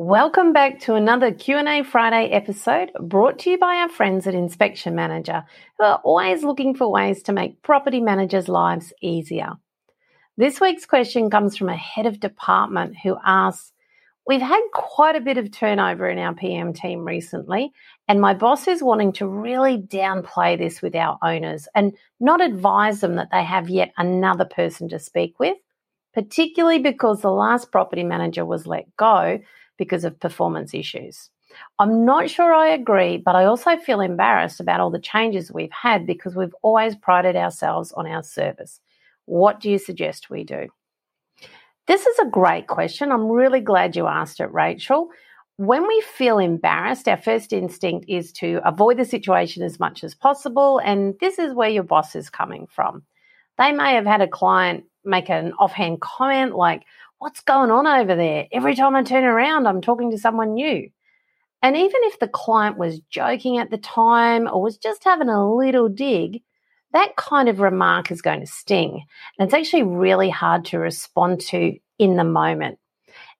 Welcome back to another Q&A Friday episode brought to you by our friends at Inspection Manager, who are always looking for ways to make property managers' lives easier. This week's question comes from a head of department who asks, We've had quite a bit of turnover in our PM team recently, and my boss is wanting to really downplay this with our owners and not advise them that they have yet another person to speak with, particularly because the last property manager was let go because of performance issues. I'm not sure I agree, but I also feel embarrassed about all the changes we've had because we've always prided ourselves on our service. What do you suggest we do? This is a great question. I'm really glad you asked it, Rachael. When we feel embarrassed, our first instinct is to avoid the situation as much as possible. And this is where your boss is coming from. They may have had a client make an offhand comment like, what's going on over there? Every time I turn around, I'm talking to someone new. And even if the client was joking at the time or was just having a little dig, that kind of remark is going to sting. And it's actually really hard to respond to in the moment.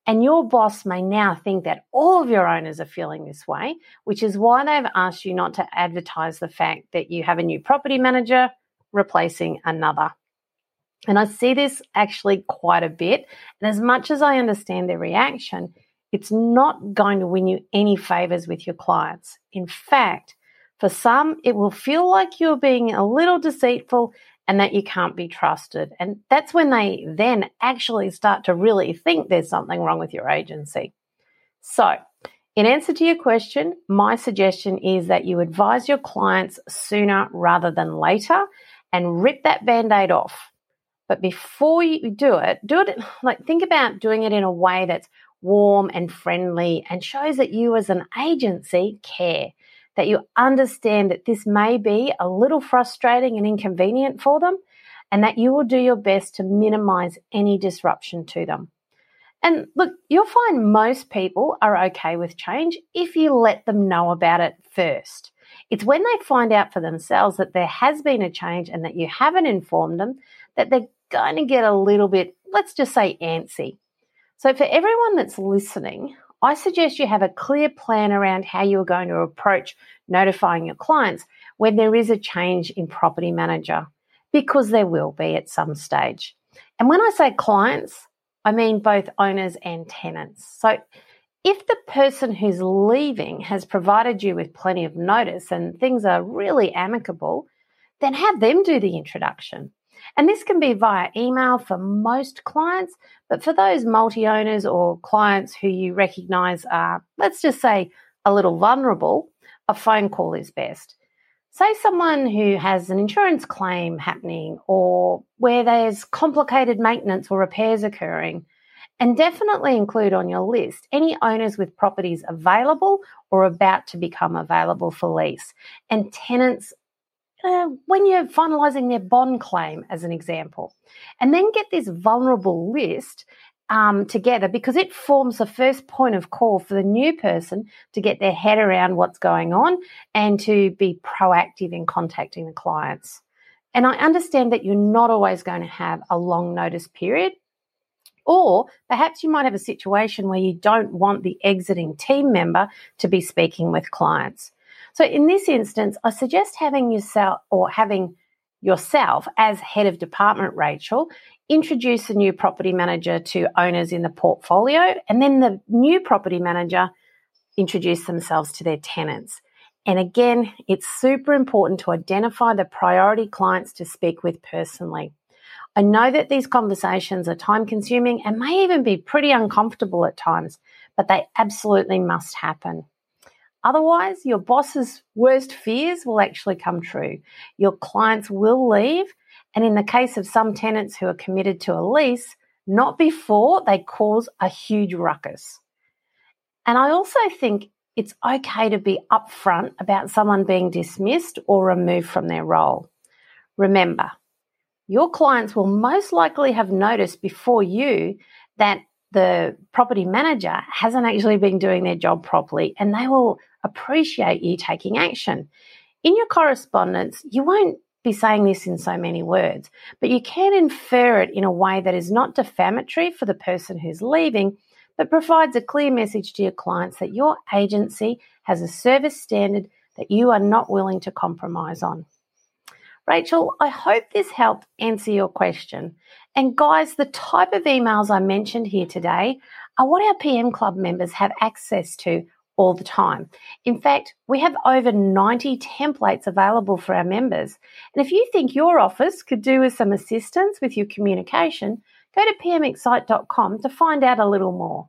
And your boss may now think that all of your owners are feeling this way, which is why they've asked you not to advertise the fact that you have a new property manager replacing another. And I see this actually quite a bit. And as much as I understand their reaction, it's not going to win you any favors with your clients. In fact, for some, it will feel like you're being a little deceitful and that you can't be trusted. And that's when they then actually start to really think there's something wrong with your agency. So, in answer to your question, my suggestion is that you advise your clients sooner rather than later and rip that band aid off. But before you do it, do it like think about doing it in a way that's warm and friendly and shows that you as an agency care, that you understand that this may be a little frustrating and inconvenient for them, and that you will do your best to minimize any disruption to them. And look, you'll find most people are okay with change if you let them know about it first. It's when they find out for themselves that there has been a change and that you haven't informed them that they're going to get a little bit, let's just say, antsy. So, for everyone that's listening, I suggest you have a clear plan around how you are going to approach notifying your clients when there is a change in property manager, because there will be at some stage. And when I say clients, I mean both owners and tenants. So, if the person who's leaving has provided you with plenty of notice and things are really amicable, then have them do the introduction. And this can be via email for most clients, but for those multi owners or clients who you recognize are, let's just say, a little vulnerable, a phone call is best. Say someone who has an insurance claim happening or where there's complicated maintenance or repairs occurring. And definitely include on your list any owners with properties available or about to become available for lease and tenants uh, when you're finalising their bond claim, as an example, and then get this vulnerable list um, together because it forms the first point of call for the new person to get their head around what's going on and to be proactive in contacting the clients. And I understand that you're not always going to have a long notice period. Or perhaps you might have a situation where you don't want the exiting team member to be speaking with clients. So in this instance, I suggest having yourself or having yourself as head of department, Rachael, introduce a new property manager to owners in the portfolio, and then the new property manager introduce themselves to their tenants. And again, it's super important to identify the priority clients to speak with personally. I know that these conversations are time consuming and may even be pretty uncomfortable at times, but they absolutely must happen. Otherwise, your boss's worst fears will actually come true. Your clients will leave. And in the case of some tenants who are committed to a lease, not before they cause a huge ruckus. And I also think it's okay to be upfront about someone being dismissed or removed from their role. Remember, your clients will most likely have noticed before you that the property manager hasn't actually been doing their job properly and they will appreciate you taking action. In your correspondence, you won't be saying this in so many words, but you can infer it in a way that is not defamatory for the person who's leaving, but provides a clear message to your clients that your agency has a service standard that you are not willing to compromise on. Rachael, I hope this helped answer your question. And guys, the type of emails I mentioned here today are what our PM Club members have access to all the time. In fact, we have over 90 templates available for our members. And if you think your office could do with some assistance with your communication, go to pmxcite.com to find out a little more.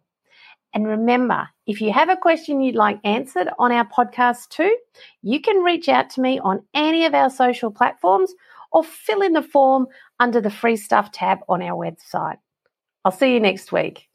And remember, if you have a question you'd like answered on our podcast too, you can reach out to me on any of our social platforms or fill in the form under the free stuff tab on our website. I'll see you next week.